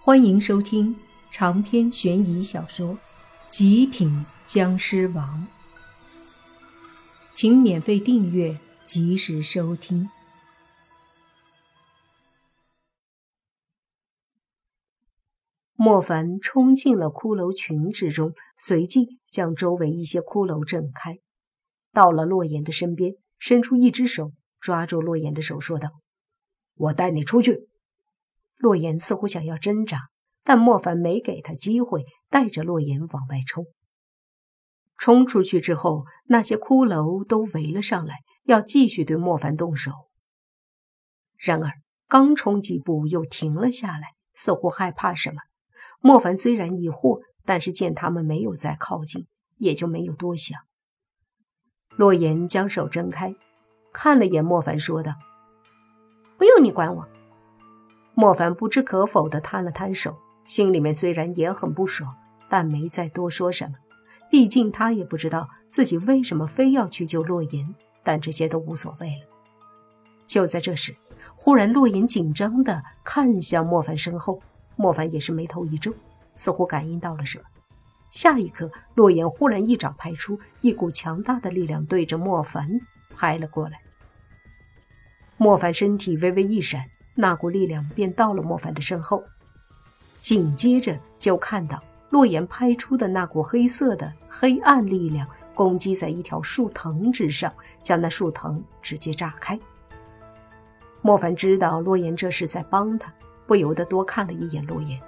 欢迎收听长篇悬疑小说《极品僵尸王》，请免费订阅，及时收听。莫凡冲进了骷髅群之中，随即将周围一些骷髅震开，到了洛言的身边，伸出一只手抓住洛言的手，说道：“我带你出去。”洛言似乎想要挣扎，但莫凡没给他机会，带着洛言往外冲。冲出去之后，那些骷髅都围了上来，要继续对莫凡动手。然而，刚冲几步又停了下来，似乎害怕什么。莫凡虽然疑惑，但是见他们没有再靠近，也就没有多想。洛言将手睁开，看了眼莫凡，说道：“不用你管我。”莫凡不知可否地摊了摊手，心里面虽然也很不爽，但没再多说什么。毕竟他也不知道自己为什么非要去救洛言，但这些都无所谓了。就在这时，忽然洛言紧张地看向莫凡身后，莫凡也是眉头一皱，似乎感应到了什么。下一刻，洛言忽然一掌拍出，一股强大的力量对着莫凡拍了过来。莫凡身体微微一闪。那股力量便到了莫凡的身后，紧接着就看到洛言拍出的那股黑色的黑暗力量攻击在一条树藤之上，将那树藤直接炸开。莫凡知道洛言这是在帮他，不由得多看了一眼洛言。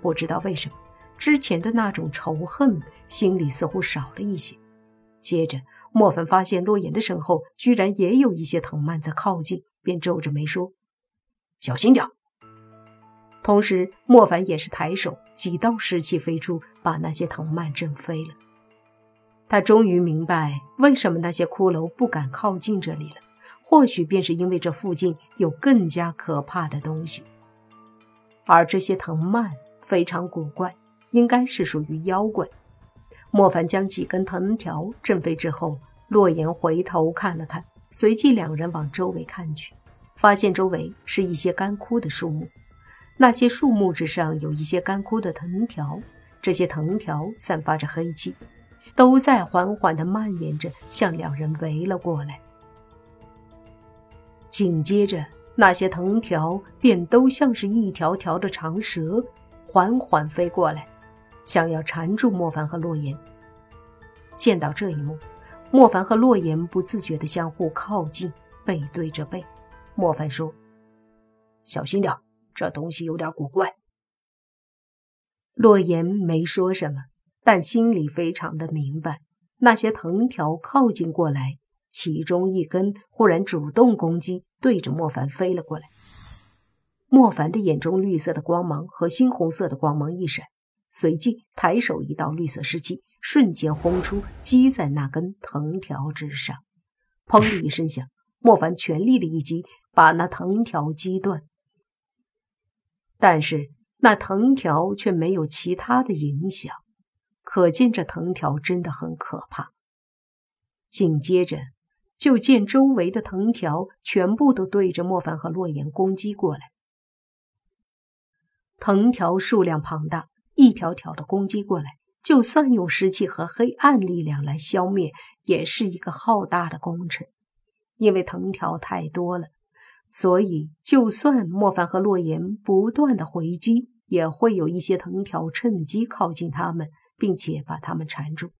不知道为什么，之前的那种仇恨心里似乎少了一些。接着，莫凡发现洛言的身后居然也有一些藤蔓在靠近，便皱着眉说。小心点！同时，莫凡也是抬手，几道湿气飞出，把那些藤蔓震飞了。他终于明白为什么那些骷髅不敢靠近这里了，或许便是因为这附近有更加可怕的东西。而这些藤蔓非常古怪，应该是属于妖怪。莫凡将几根藤条震飞之后，洛言回头看了看，随即两人往周围看去。发现周围是一些干枯的树木，那些树木之上有一些干枯的藤条，这些藤条散发着黑气，都在缓缓地蔓延着，向两人围了过来。紧接着，那些藤条便都像是一条条的长蛇，缓缓飞过来，想要缠住莫凡和洛言。见到这一幕，莫凡和洛言不自觉地相互靠近，背对着背。莫凡说：“小心点，这东西有点古怪。”洛言没说什么，但心里非常的明白。那些藤条靠近过来，其中一根忽然主动攻击，对着莫凡飞了过来。莫凡的眼中绿色的光芒和猩红色的光芒一闪，随即抬手一道绿色湿气瞬间轰出，击在那根藤条之上。砰的一声响，莫凡全力的一击。把那藤条击断，但是那藤条却没有其他的影响，可见这藤条真的很可怕。紧接着，就见周围的藤条全部都对着莫凡和洛言攻击过来。藤条数量庞大，一条条的攻击过来，就算用湿气和黑暗力量来消灭，也是一个浩大的工程，因为藤条太多了。所以，就算莫凡和洛言不断的回击，也会有一些藤条趁机靠近他们，并且把他们缠住。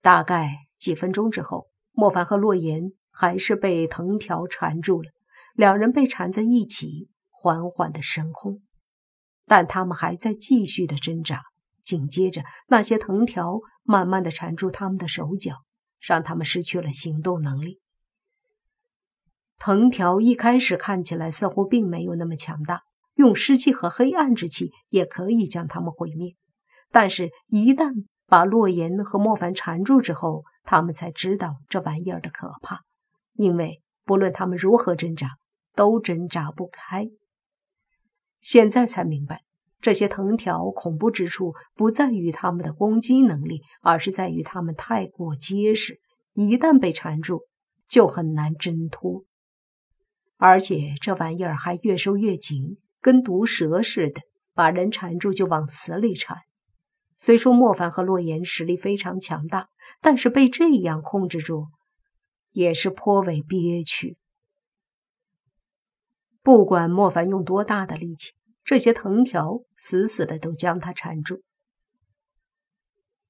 大概几分钟之后，莫凡和洛言还是被藤条缠住了，两人被缠在一起，缓缓的升空。但他们还在继续的挣扎。紧接着，那些藤条慢慢的缠住他们的手脚，让他们失去了行动能力。藤条一开始看起来似乎并没有那么强大，用湿气和黑暗之气也可以将它们毁灭。但是，一旦把洛言和莫凡缠住之后，他们才知道这玩意儿的可怕。因为不论他们如何挣扎，都挣扎不开。现在才明白，这些藤条恐怖之处不在于他们的攻击能力，而是在于他们太过结实，一旦被缠住，就很难挣脱。而且这玩意儿还越收越紧，跟毒蛇似的，把人缠住就往死里缠。虽说莫凡和洛言实力非常强大，但是被这样控制住，也是颇为憋屈。不管莫凡用多大的力气，这些藤条死死的都将他缠住。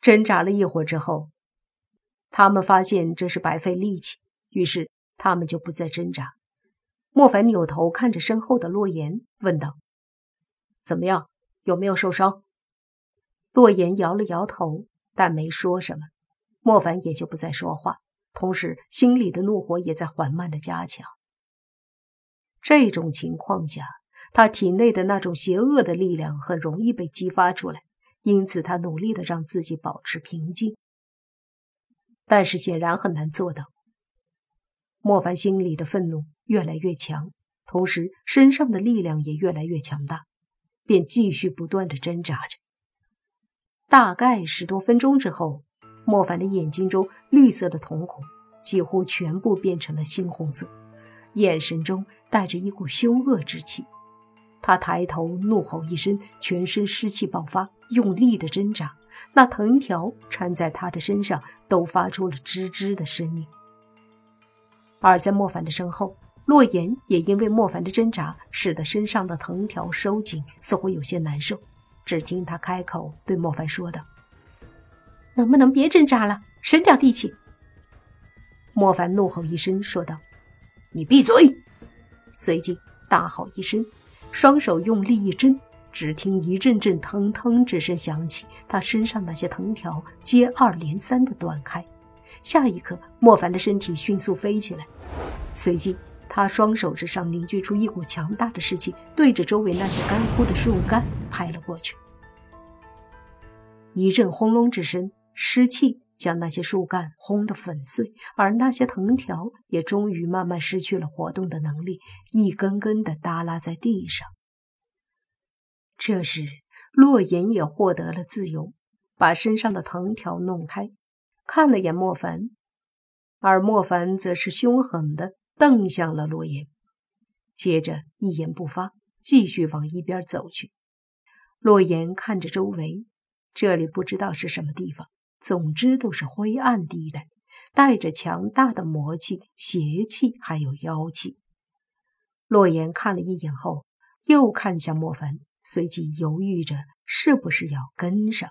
挣扎了一会儿之后，他们发现这是白费力气，于是他们就不再挣扎。莫凡扭头看着身后的洛言，问道：“怎么样？有没有受伤？”洛言摇了摇头，但没说什么。莫凡也就不再说话，同时心里的怒火也在缓慢的加强。这种情况下，他体内的那种邪恶的力量很容易被激发出来，因此他努力的让自己保持平静，但是显然很难做到。莫凡心里的愤怒越来越强，同时身上的力量也越来越强大，便继续不断的挣扎着。大概十多分钟之后，莫凡的眼睛中绿色的瞳孔几乎全部变成了猩红色，眼神中带着一股凶恶之气。他抬头怒吼一声，全身湿气爆发，用力的挣扎，那藤条缠在他的身上都发出了吱吱的声音。而在莫凡的身后，洛言也因为莫凡的挣扎，使得身上的藤条收紧，似乎有些难受。只听他开口对莫凡说道：“能不能别挣扎了，省点力气？”莫凡怒吼一声说道：“你闭嘴！”随即大吼一声，双手用力一挣，只听一阵阵腾腾之声响起，他身上那些藤条接二连三的断开。下一刻，莫凡的身体迅速飞起来，随即。他双手之上凝聚出一股强大的湿气，对着周围那些干枯的树干拍了过去。一阵轰隆之声，湿气将那些树干轰得粉碎，而那些藤条也终于慢慢失去了活动的能力，一根根的耷拉在地上。这时，洛言也获得了自由，把身上的藤条弄开，看了眼莫凡，而莫凡则是凶狠的。瞪向了洛言，接着一言不发，继续往一边走去。洛言看着周围，这里不知道是什么地方，总之都是灰暗地带，带着强大的魔气、邪气，还有妖气。洛言看了一眼后，又看向莫凡，随即犹豫着是不是要跟上。